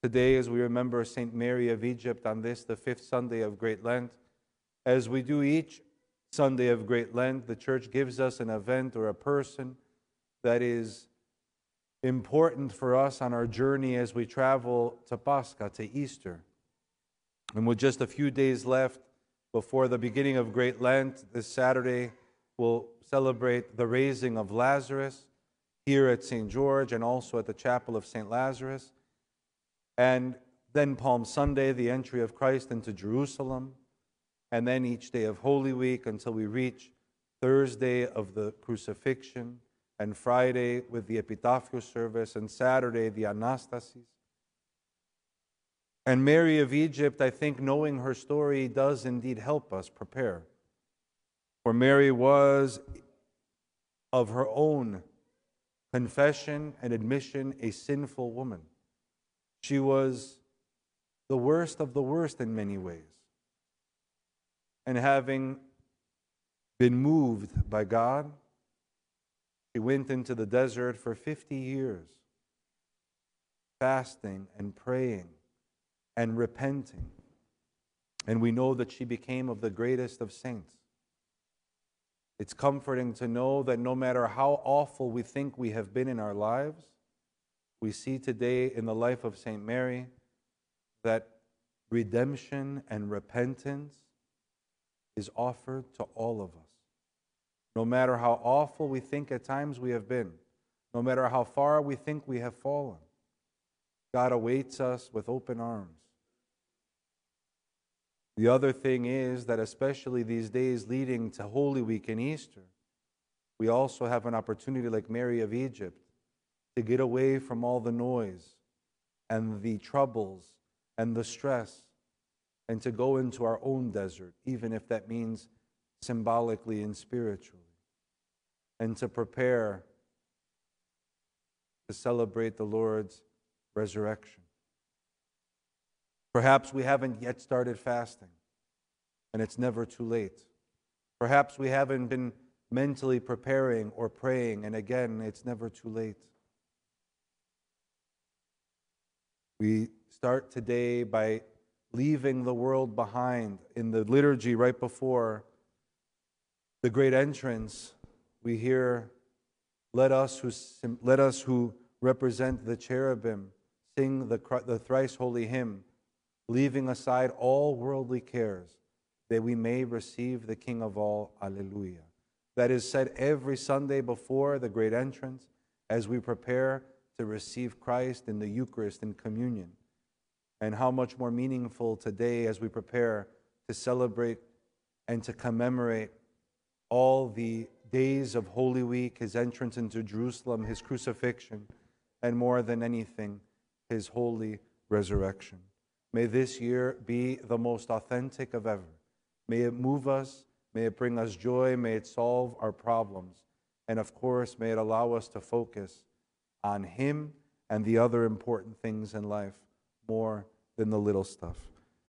Today, as we remember St. Mary of Egypt on this, the fifth Sunday of Great Lent, as we do each Sunday of Great Lent, the Church gives us an event or a person that is important for us on our journey as we travel to Pascha, to Easter. And with just a few days left before the beginning of Great Lent, this Saturday, we'll celebrate the raising of Lazarus here at St. George and also at the Chapel of St. Lazarus. And then Palm Sunday, the entry of Christ into Jerusalem. And then each day of Holy Week until we reach Thursday of the crucifixion, and Friday with the Epitaphio service, and Saturday the Anastasis. And Mary of Egypt, I think knowing her story does indeed help us prepare. For Mary was of her own confession and admission a sinful woman. She was the worst of the worst in many ways. And having been moved by God, she went into the desert for 50 years, fasting and praying and repenting. And we know that she became of the greatest of saints. It's comforting to know that no matter how awful we think we have been in our lives, we see today in the life of St. Mary that redemption and repentance is offered to all of us. No matter how awful we think at times we have been, no matter how far we think we have fallen, God awaits us with open arms. The other thing is that, especially these days leading to Holy Week and Easter, we also have an opportunity, like Mary of Egypt, to get away from all the noise and the troubles and the stress and to go into our own desert, even if that means symbolically and spiritually, and to prepare to celebrate the Lord's resurrection. Perhaps we haven't yet started fasting, and it's never too late. Perhaps we haven't been mentally preparing or praying, and again, it's never too late. We start today by leaving the world behind. In the liturgy right before the great entrance, we hear, Let us who, let us who represent the cherubim sing the, the thrice holy hymn, leaving aside all worldly cares, that we may receive the King of all. Alleluia. That is said every Sunday before the great entrance as we prepare to receive Christ in the Eucharist and communion and how much more meaningful today as we prepare to celebrate and to commemorate all the days of Holy Week, his entrance into Jerusalem, his crucifixion, and more than anything, his holy resurrection. May this year be the most authentic of ever. May it move us, may it bring us joy, may it solve our problems, and of course, may it allow us to focus on him and the other important things in life more than the little stuff.